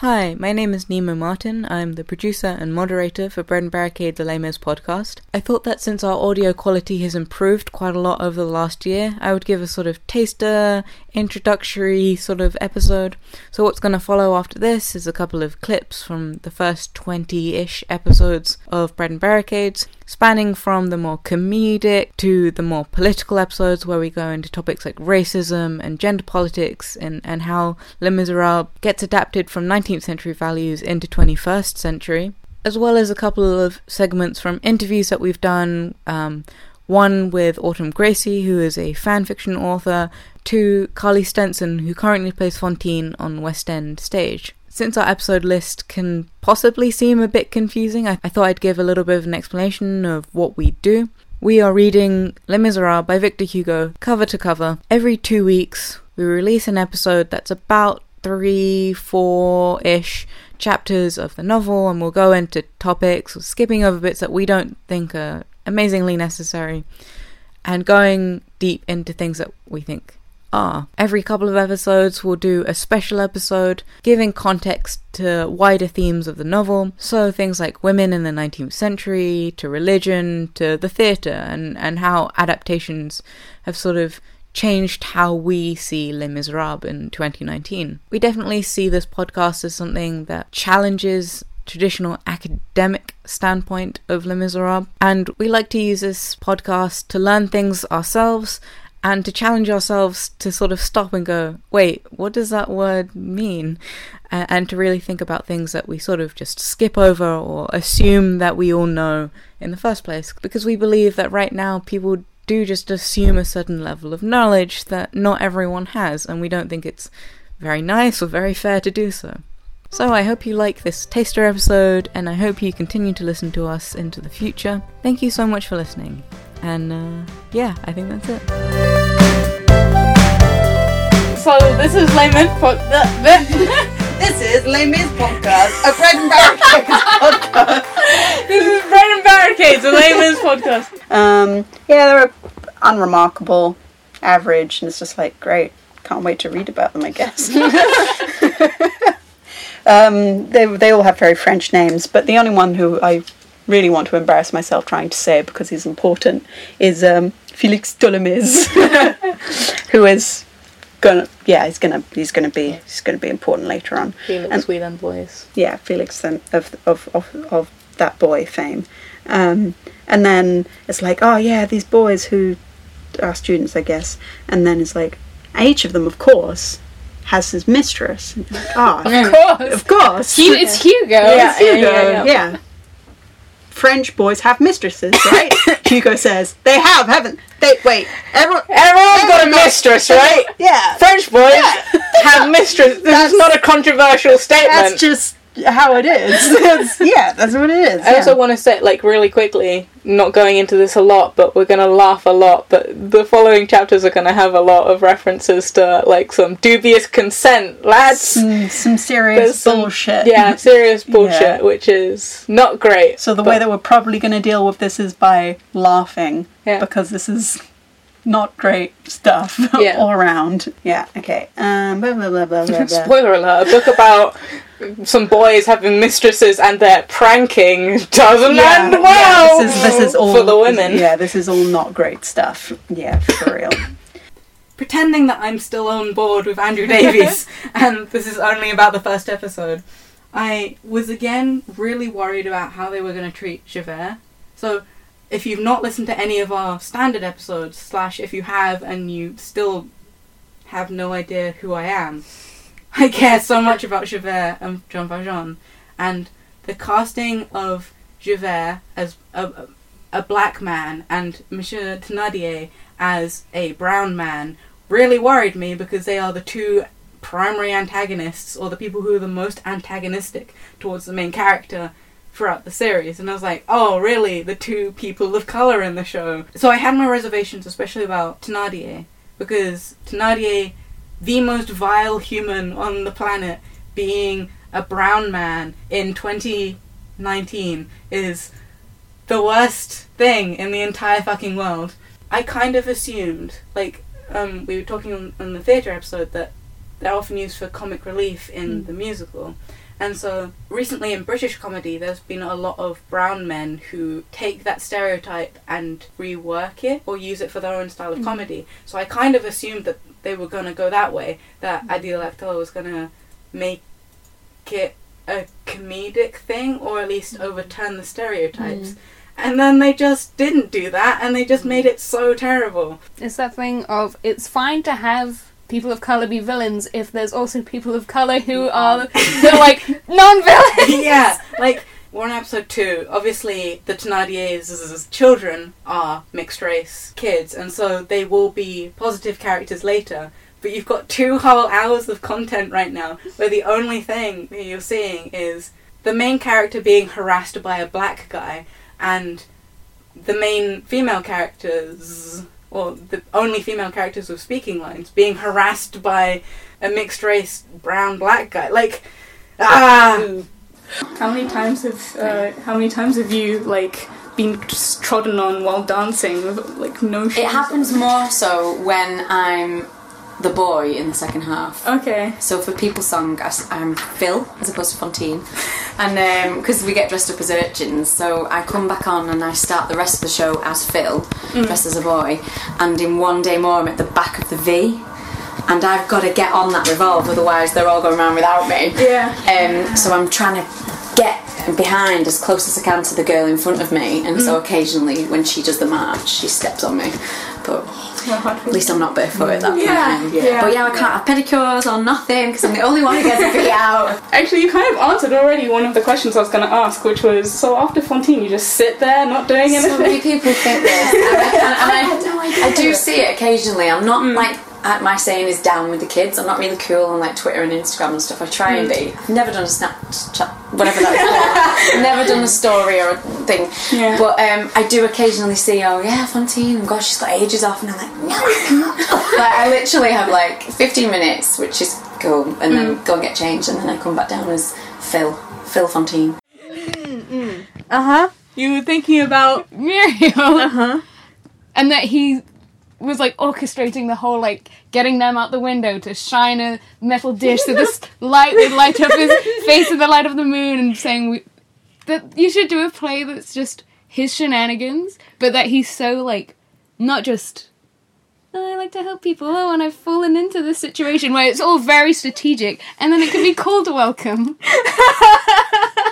Hi, my name is Nemo Martin. I'm the producer and moderator for Bread and Barricade, the Les podcast. I thought that since our audio quality has improved quite a lot over the last year, I would give a sort of taster, introductory sort of episode. So, what's going to follow after this is a couple of clips from the first 20 ish episodes of Bread and Barricades, spanning from the more comedic to the more political episodes where we go into topics like racism and gender politics and, and how Les Miserables gets adapted from 19th century values into 21st century, as well as a couple of segments from interviews that we've done. Um, one with Autumn Gracie, who is a fan fiction author, to Carley Stenson, who currently plays Fantine on West End stage. Since our episode list can possibly seem a bit confusing, I, I thought I'd give a little bit of an explanation of what we do. We are reading Les Miserables by Victor Hugo cover to cover. Every two weeks, we release an episode that's about three, four ish chapters of the novel, and we'll go into topics, skipping over bits that we don't think are amazingly necessary, and going deep into things that we think are. Every couple of episodes, we'll do a special episode giving context to wider themes of the novel. So, things like women in the 19th century, to religion, to the theatre, and, and how adaptations have sort of changed how we see Les Miserables in 2019. We definitely see this podcast as something that challenges traditional academic standpoint of Les Miserables, and we like to use this podcast to learn things ourselves and to challenge ourselves to sort of stop and go, wait, what does that word mean? Uh, and to really think about things that we sort of just skip over or assume that we all know in the first place. Because we believe that right now people do just assume a certain level of knowledge that not everyone has, and we don't think it's very nice or very fair to do so. So I hope you like this taster episode, and I hope you continue to listen to us into the future. Thank you so much for listening, and uh, yeah, I think that's it. So this is Layman. this is Les Mis podcast, a bread and barricades podcast. this is bread and barricades, a Les Mis podcast. Um, yeah, they're unremarkable, average, and it's just like great. Can't wait to read about them. I guess. um, they they all have very French names, but the only one who I really want to embarrass myself trying to say because he's important is um, Felix Tholomyès, who is gonna yeah he's gonna he's gonna be he's gonna be important later on. Felix and, boys. Yeah, Felix then of of of of that boy fame, um, and then it's like oh yeah these boys who are students I guess, and then it's like each of them of course has his mistress. oh, of course, of course. it's Hugo. Yeah, Hugo. Yeah, yeah, yeah. French boys have mistresses, right? Hugo says they have, haven't they? Wait, everyone, everyone's got a mistress, right? Yeah. French boys yeah. have mistresses. This is not a controversial statement. That's just how it is. yeah, that's what it is. I yeah. also want to say, like, really quickly, not going into this a lot, but we're going to laugh a lot. But the following chapters are going to have a lot of references to, like, some dubious consent, lads. Some, some serious some, bullshit. Yeah, serious bullshit, yeah. which is not great. So the way that we're probably going to deal with this is by laughing, yeah. because this is not great stuff yeah. all around. Yeah, okay. Um, blah, blah, blah, blah, blah. Spoiler alert, a book about some boys having mistresses and they're pranking doesn't yeah, end well. Yeah, this is this is all for the women. Yeah, this is all not great stuff. Yeah, for real. Pretending that I'm still on board with Andrew Davies, and this is only about the first episode. I was again really worried about how they were going to treat Javert. So, if you've not listened to any of our standard episodes, slash if you have and you still have no idea who I am, I care so much about Javert and Jean Valjean, and the casting of Javert as a, a black man and Monsieur Thénardier as a brown man really worried me because they are the two primary antagonists or the people who are the most antagonistic towards the main character throughout the series. And I was like, oh, really? The two people of color in the show. So I had my reservations, especially about Thénardier, because Thénardier the most vile human on the planet being a brown man in 2019 is the worst thing in the entire fucking world. I kind of assumed, like, um, we were talking on, on the theatre episode, that they're often used for comic relief in mm. the musical. And so recently in British comedy, there's been a lot of brown men who take that stereotype and rework it or use it for their own style of comedy. So I kind of assumed that they were going to go that way, that mm. Adil Akhtar was going to make it a comedic thing or at least mm. overturn the stereotypes. Mm. And then they just didn't do that and they just made it so terrible. It's that thing of it's fine to have people of color be villains if there's also people of color who are they're like non-villains. yeah, like we're on episode two. Obviously, the Thenardiers' children are mixed race kids, and so they will be positive characters later. But you've got two whole hours of content right now where the only thing you're seeing is the main character being harassed by a black guy and the main female characters, or the only female characters with speaking lines, being harassed by a mixed race brown black guy. Like, ah! How many times have uh, how many times have you like been trodden on while dancing with like no shoes? It happens more so when I'm the boy in the second half. Okay. So for People Song, I'm Phil as opposed to Fantine, and because we get dressed up as urchins, so I come back on and I start the rest of the show as Phil, dressed as a boy, and in one day more I'm at the back of the V, and I've got to get on that revolve, otherwise they're all going around without me. Yeah. Um, so I'm trying to get behind as close as I can to the girl in front of me, and so occasionally when she does the march, she steps on me. But at least I'm not barefoot at that point. Yeah, yeah. But yeah, I can't have pedicures or nothing because I'm the only one who gets a feet out. Actually, you kind of answered already one of the questions I was going to ask, which was so after Fantine, you just sit there not doing anything. So many people think this, I, and I, I do see it occasionally. I'm not like uh, my saying is down with the kids. I'm not really cool on like Twitter and Instagram and stuff. I try and be. I've never done a Snapchat, whatever that is. called. never done a story or a thing. Yeah. But um, I do occasionally see, oh yeah, Fantine, and gosh, she's got ages off, and I'm like, no. like I literally have like 15 minutes, which is cool, and then go and get changed, and then I come back down as Phil, Phil Fantine. Uh huh. You were thinking about Myriel. Uh huh. and that he was like orchestrating the whole like getting them out the window to shine a metal dish so this light would light up his face in the light of the moon and saying we, that you should do a play that's just his shenanigans but that he's so like not just "Oh, I like to help people. Oh, and I've fallen into this situation where it's all very strategic, and then it can be called a welcome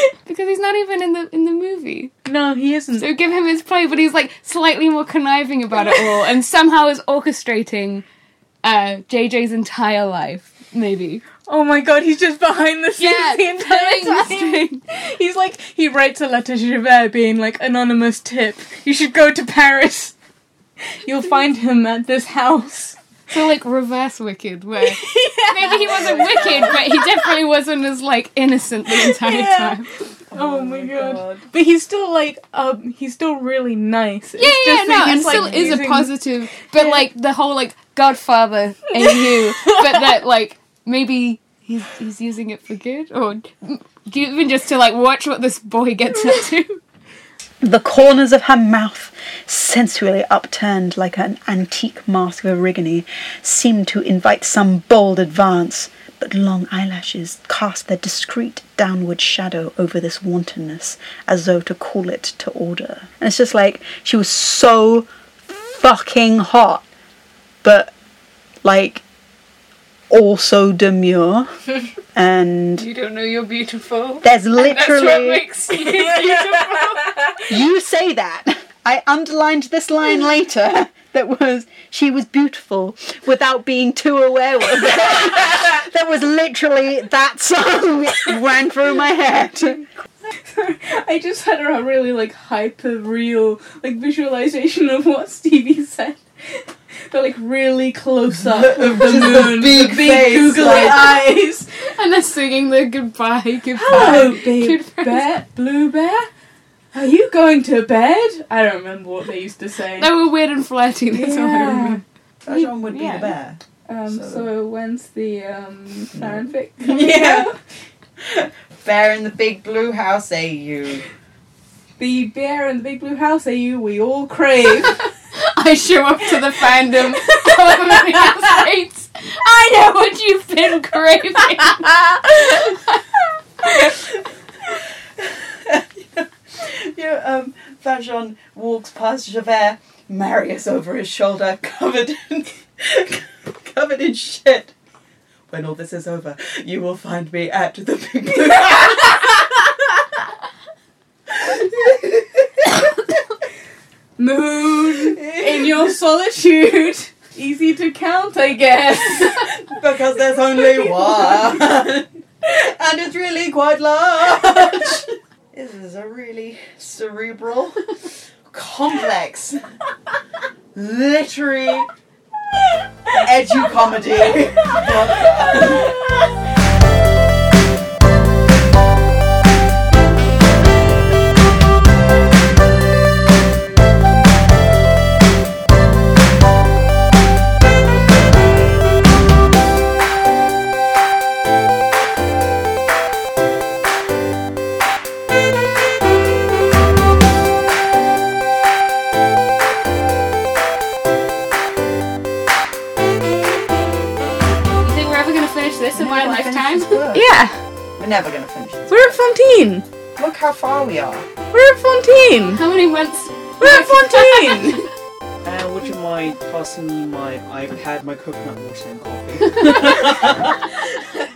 because he's not even in the in the movie. no, he isn't. So give him his play, but he's like slightly more conniving about it all, and somehow is orchestrating uh, JJ's entire life. Maybe. Oh my god, he's just behind the scenes Yeah, the entire time. He's like, he writes a letter to Javert being like, anonymous tip, you should go to Paris. You'll find him at this house. So like reverse wicked, where maybe he wasn't wicked, but he definitely wasn't as like innocent the entire Yeah. time. Oh, my god. But he's still like, um, he's still really nice. Yeah, yeah, no, and still is a positive, but Yeah. like the whole like Godfather and you, but that like maybe he's he's using it for good, or even just to like watch what this boy gets up to. The corners of her mouth, sensually upturned like an antique mask of origami, seemed to invite some bold advance, but long eyelashes cast their discreet downward shadow over this wantonness, as though to call it to order. And it's just like she was so fucking hot, but like also demure. and You don't know you're beautiful. there's That's what literally makes you beautiful. You say that. I underlined this line later that was she was beautiful without being too aware of it. that was literally that song ran through my head. I just had a really like hyper real like visualization of what Stevie said. They're like really close up of the moon, big the big face, googly like- eyes. and they're singing the goodbye, goodbye. Hello, big Good bear, blue bear. Are you going to bed? I don't remember what they used to say. They were weird and flirty. That's all I Yeah. remember. Jean would be Yeah. the bear. Um, so, So- when's the um, fanfic? Yeah. Bear in the big blue house, AU. The bear in the big blue house AU we all crave. I show up to the fandom however many else hates. I know what you've been craving. Um, Valjean walks past Javert, Marius over his shoulder, covered in covered in shit. When all this is over, you will find me at the big blue Moon in your solitude. Easy to count, I guess. because there's only one, and it's really quite large. This is a really cerebral, complex, literary, edu comedy. finish this in my lifetime? Yeah, We're never gonna finish this. we're at Fantine. Look how far we are. We're at Fantine. How many months? We're at Fantine. Uh, would you mind passing me my iPad, my coconut water, and coffee?